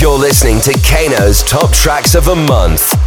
You're listening to Kano's Top Tracks of the Month.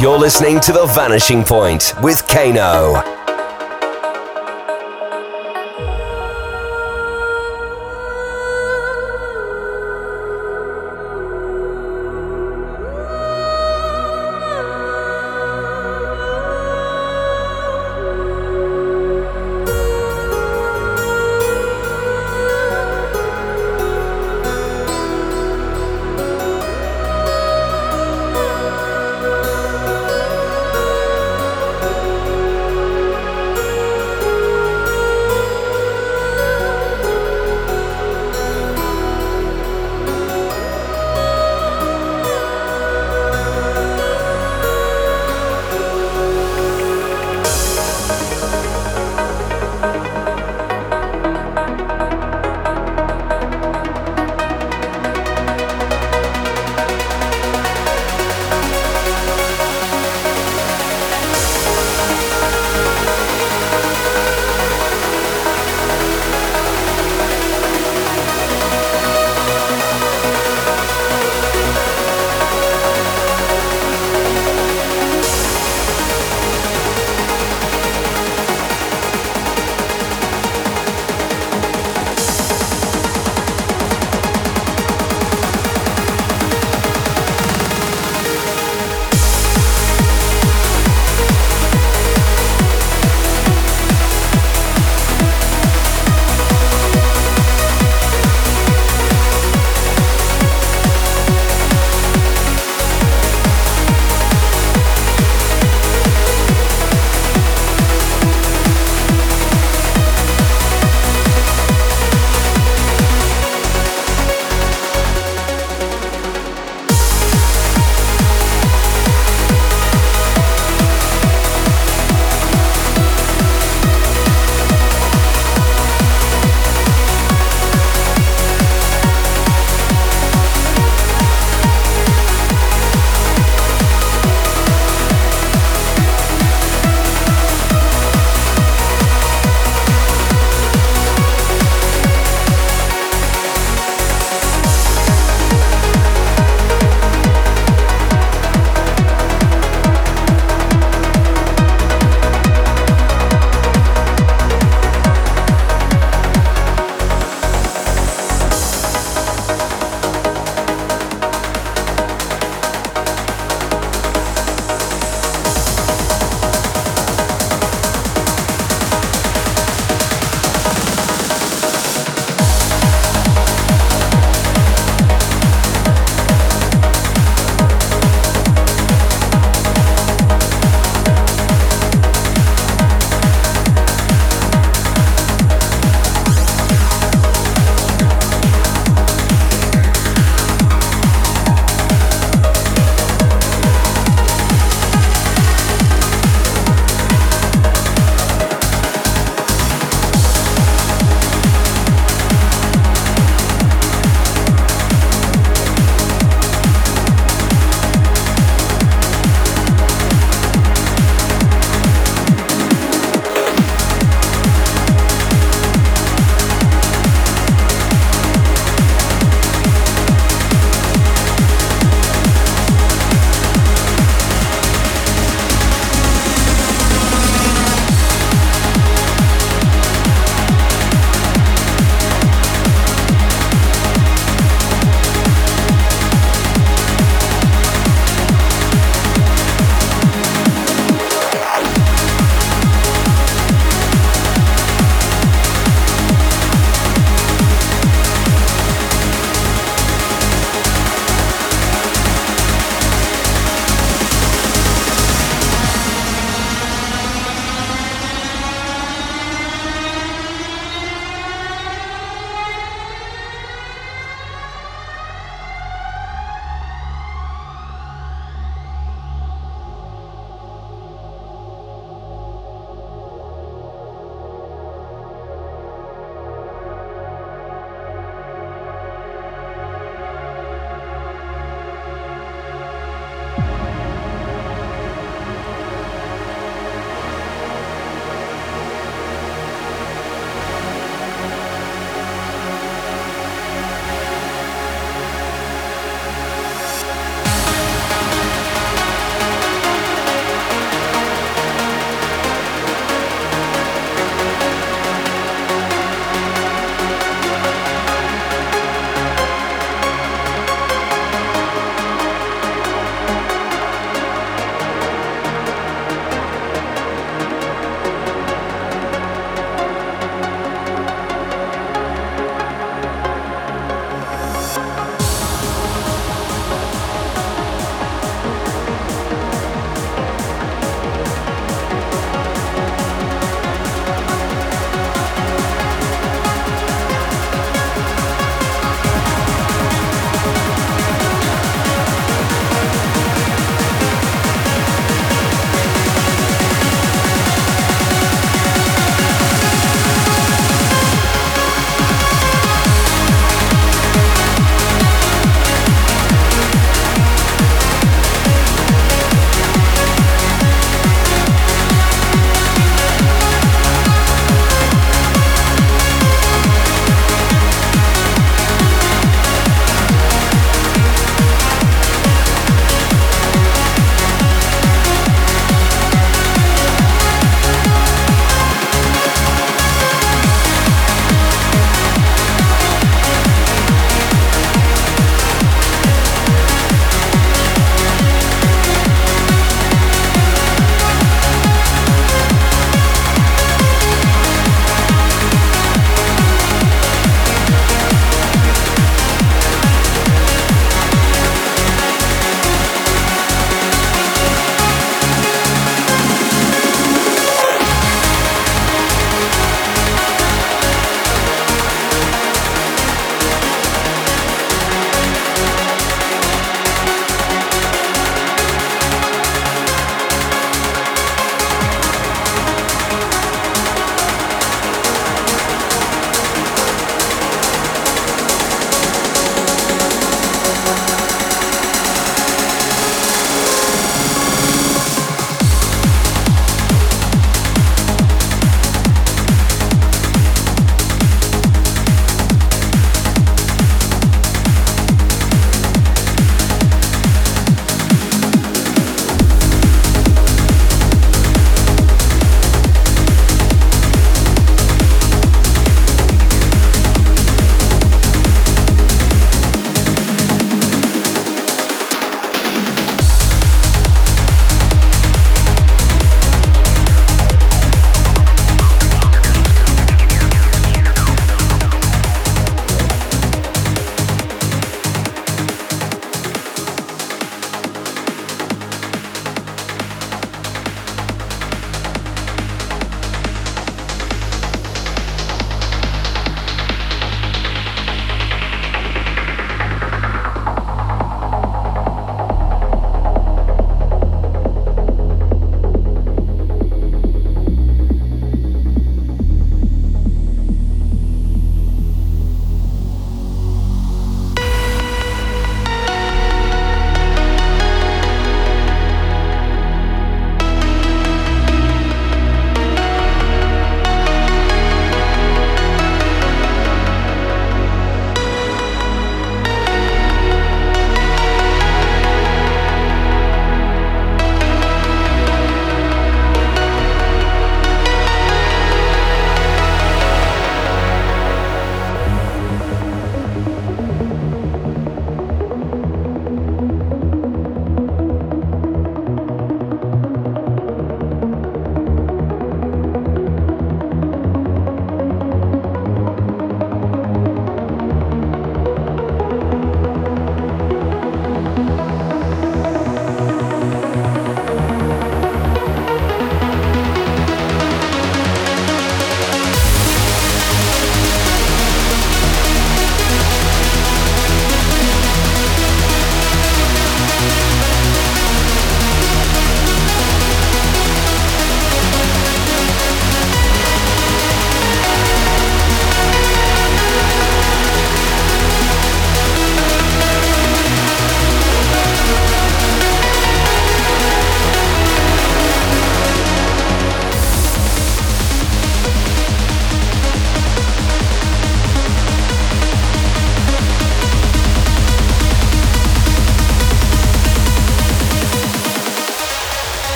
You're listening to The Vanishing Point with Kano.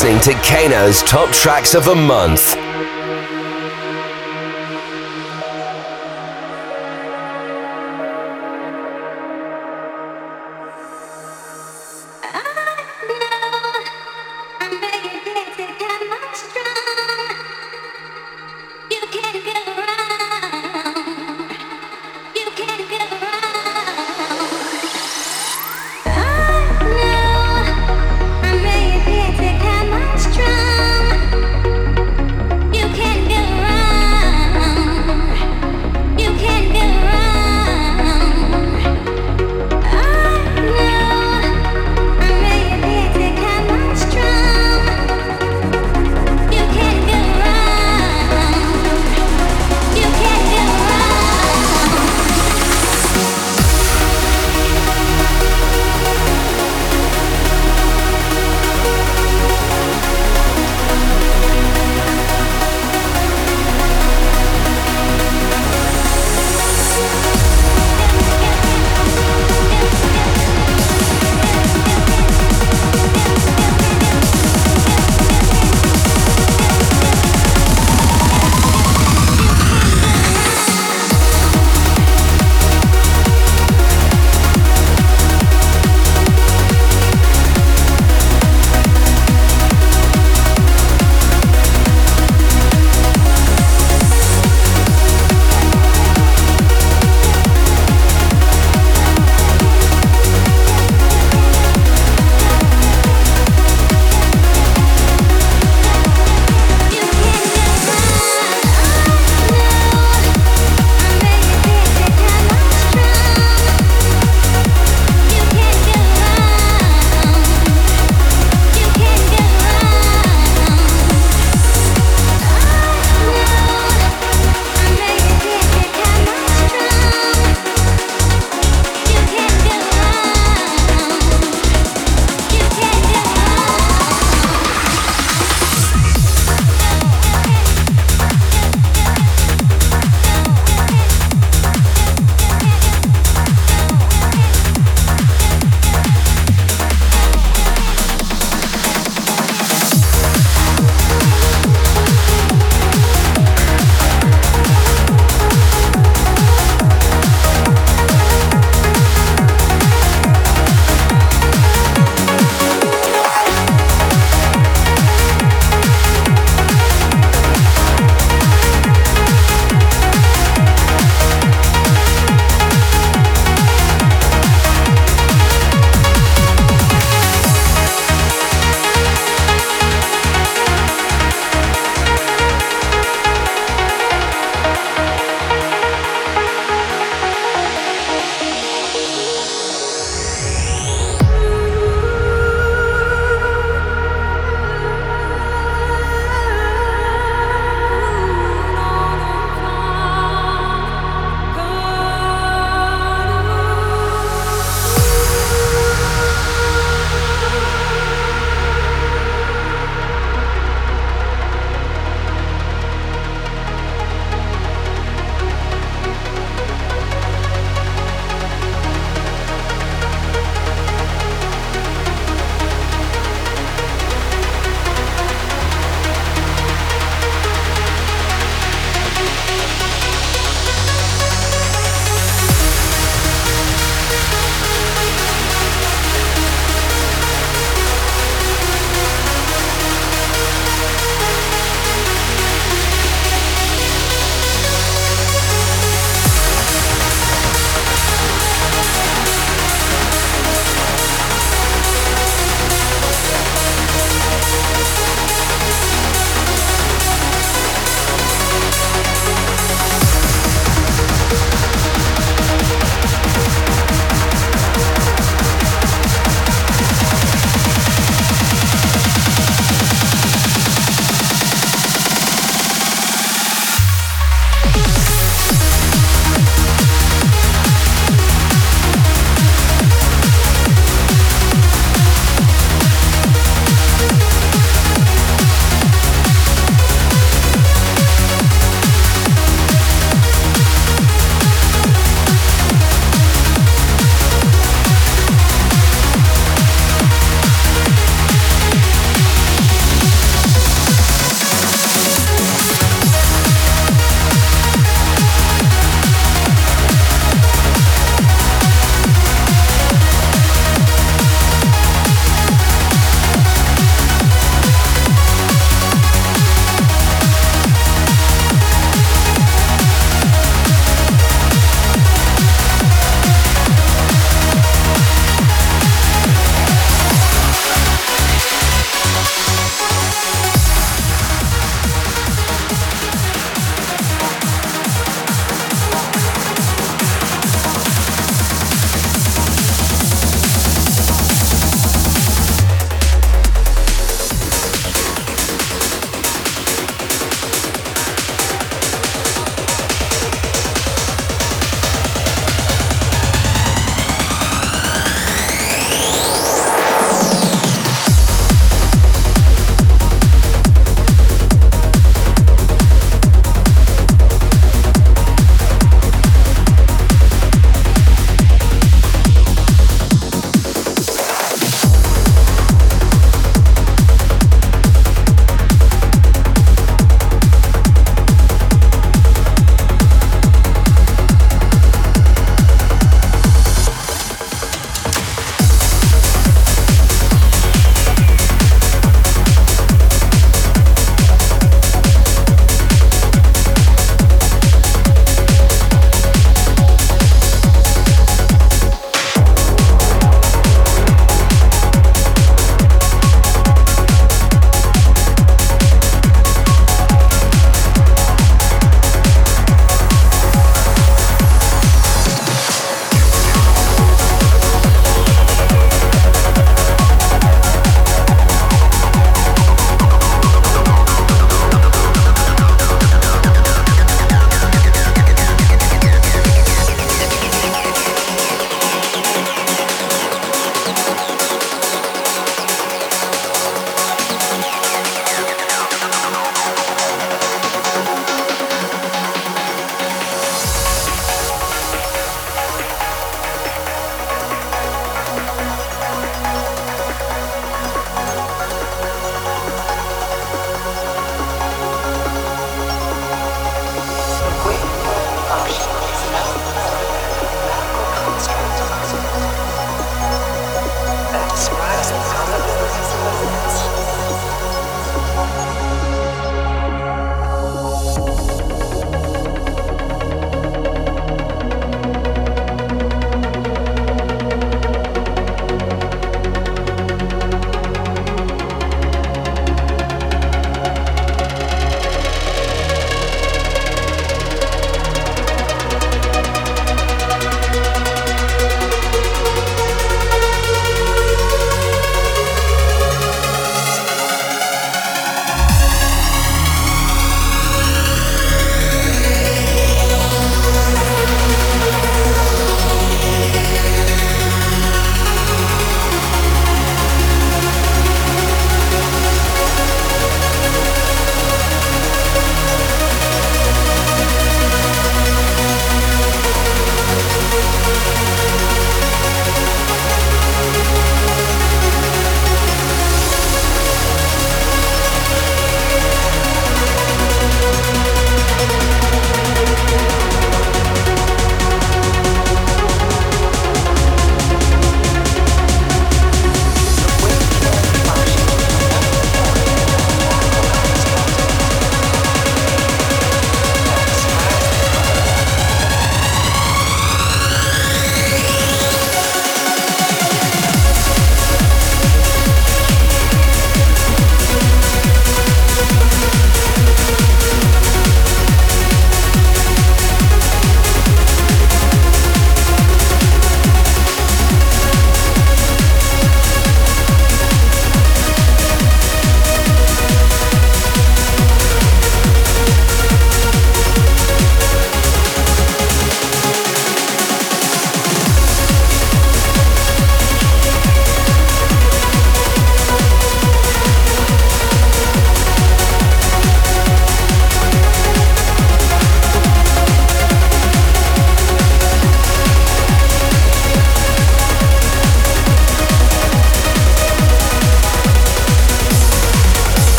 Listening to Kano's Top Tracks of the Month.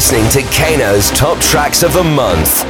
Listening to Kano's Top Tracks of the Month.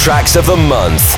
Tracks of the Month.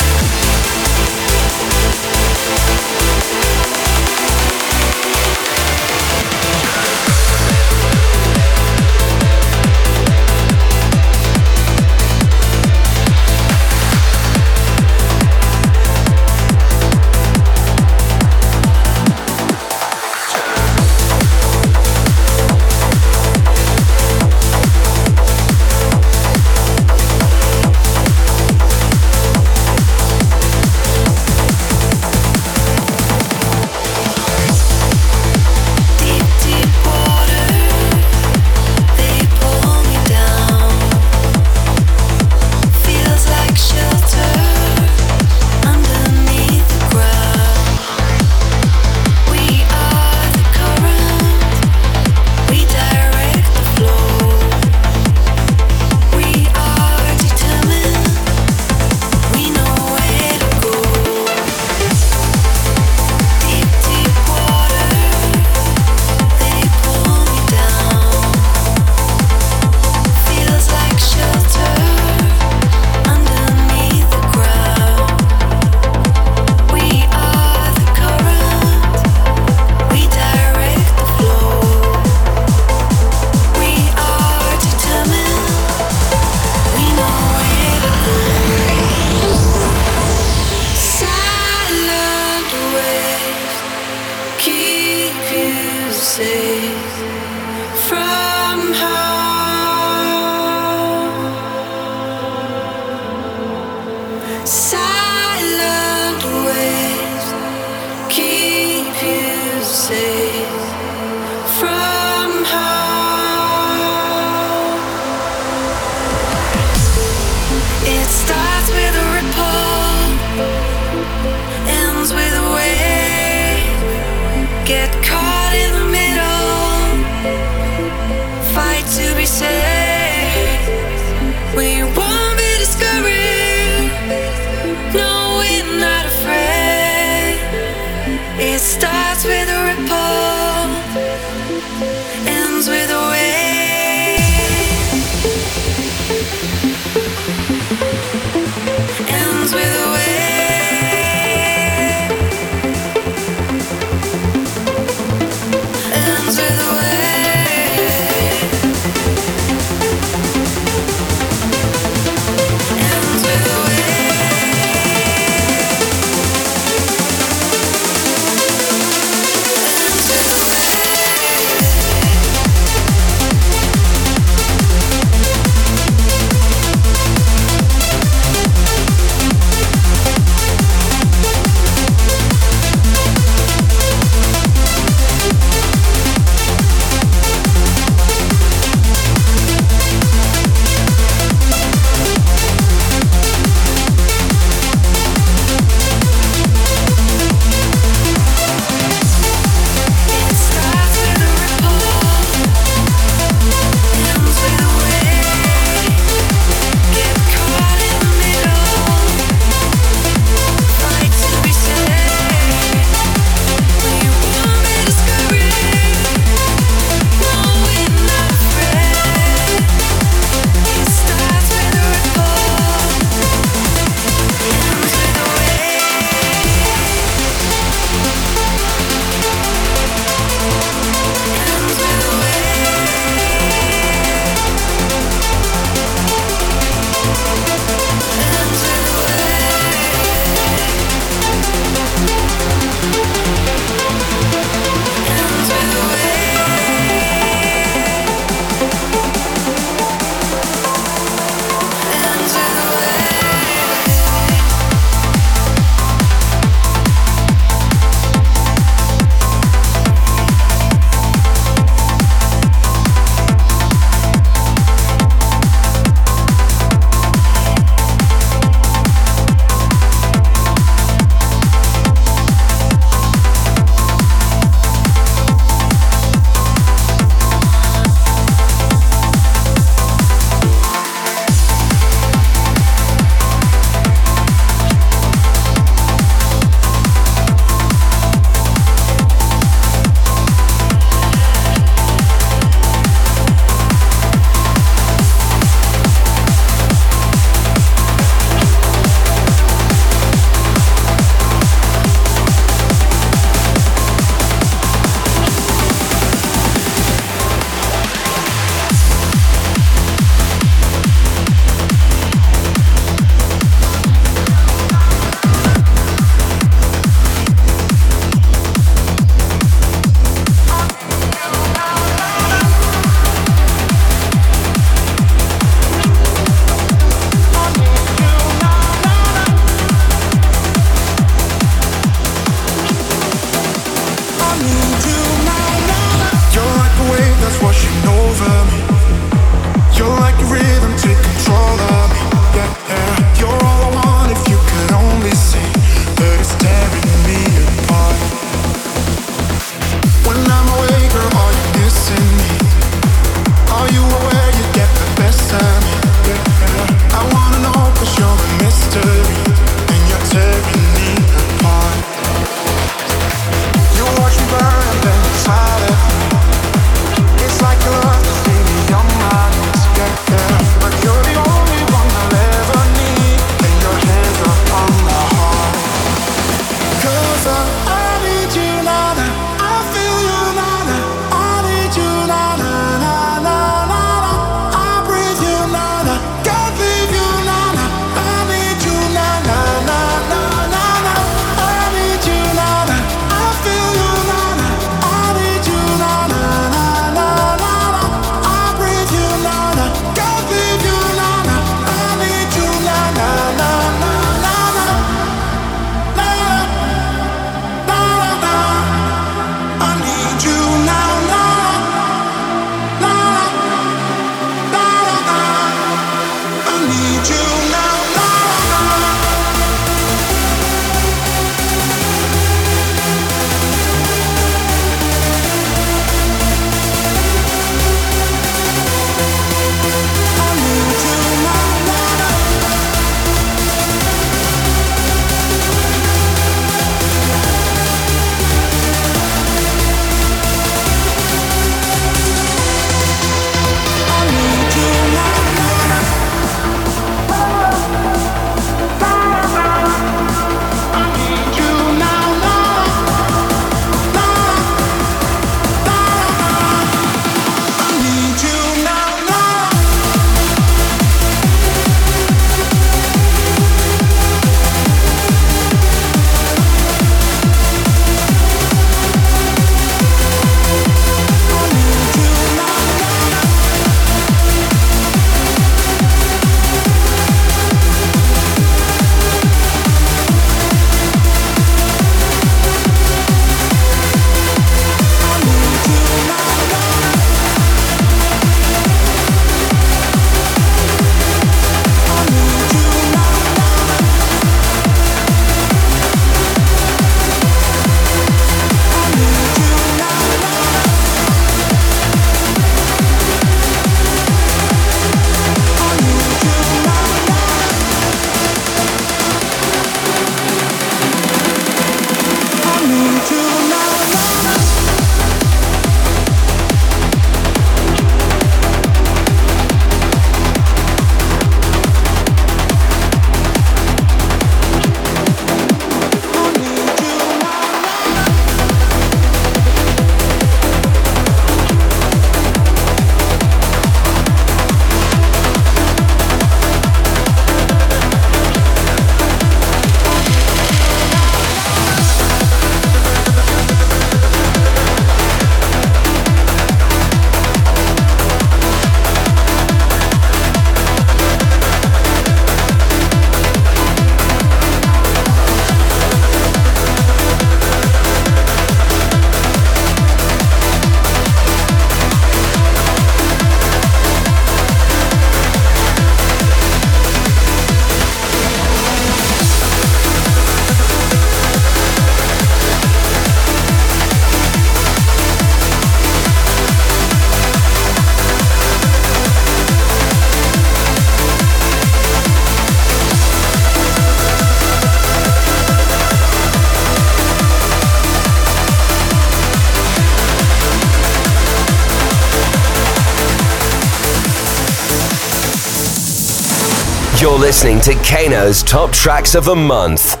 Listening to Kano's Top Tracks of the Month.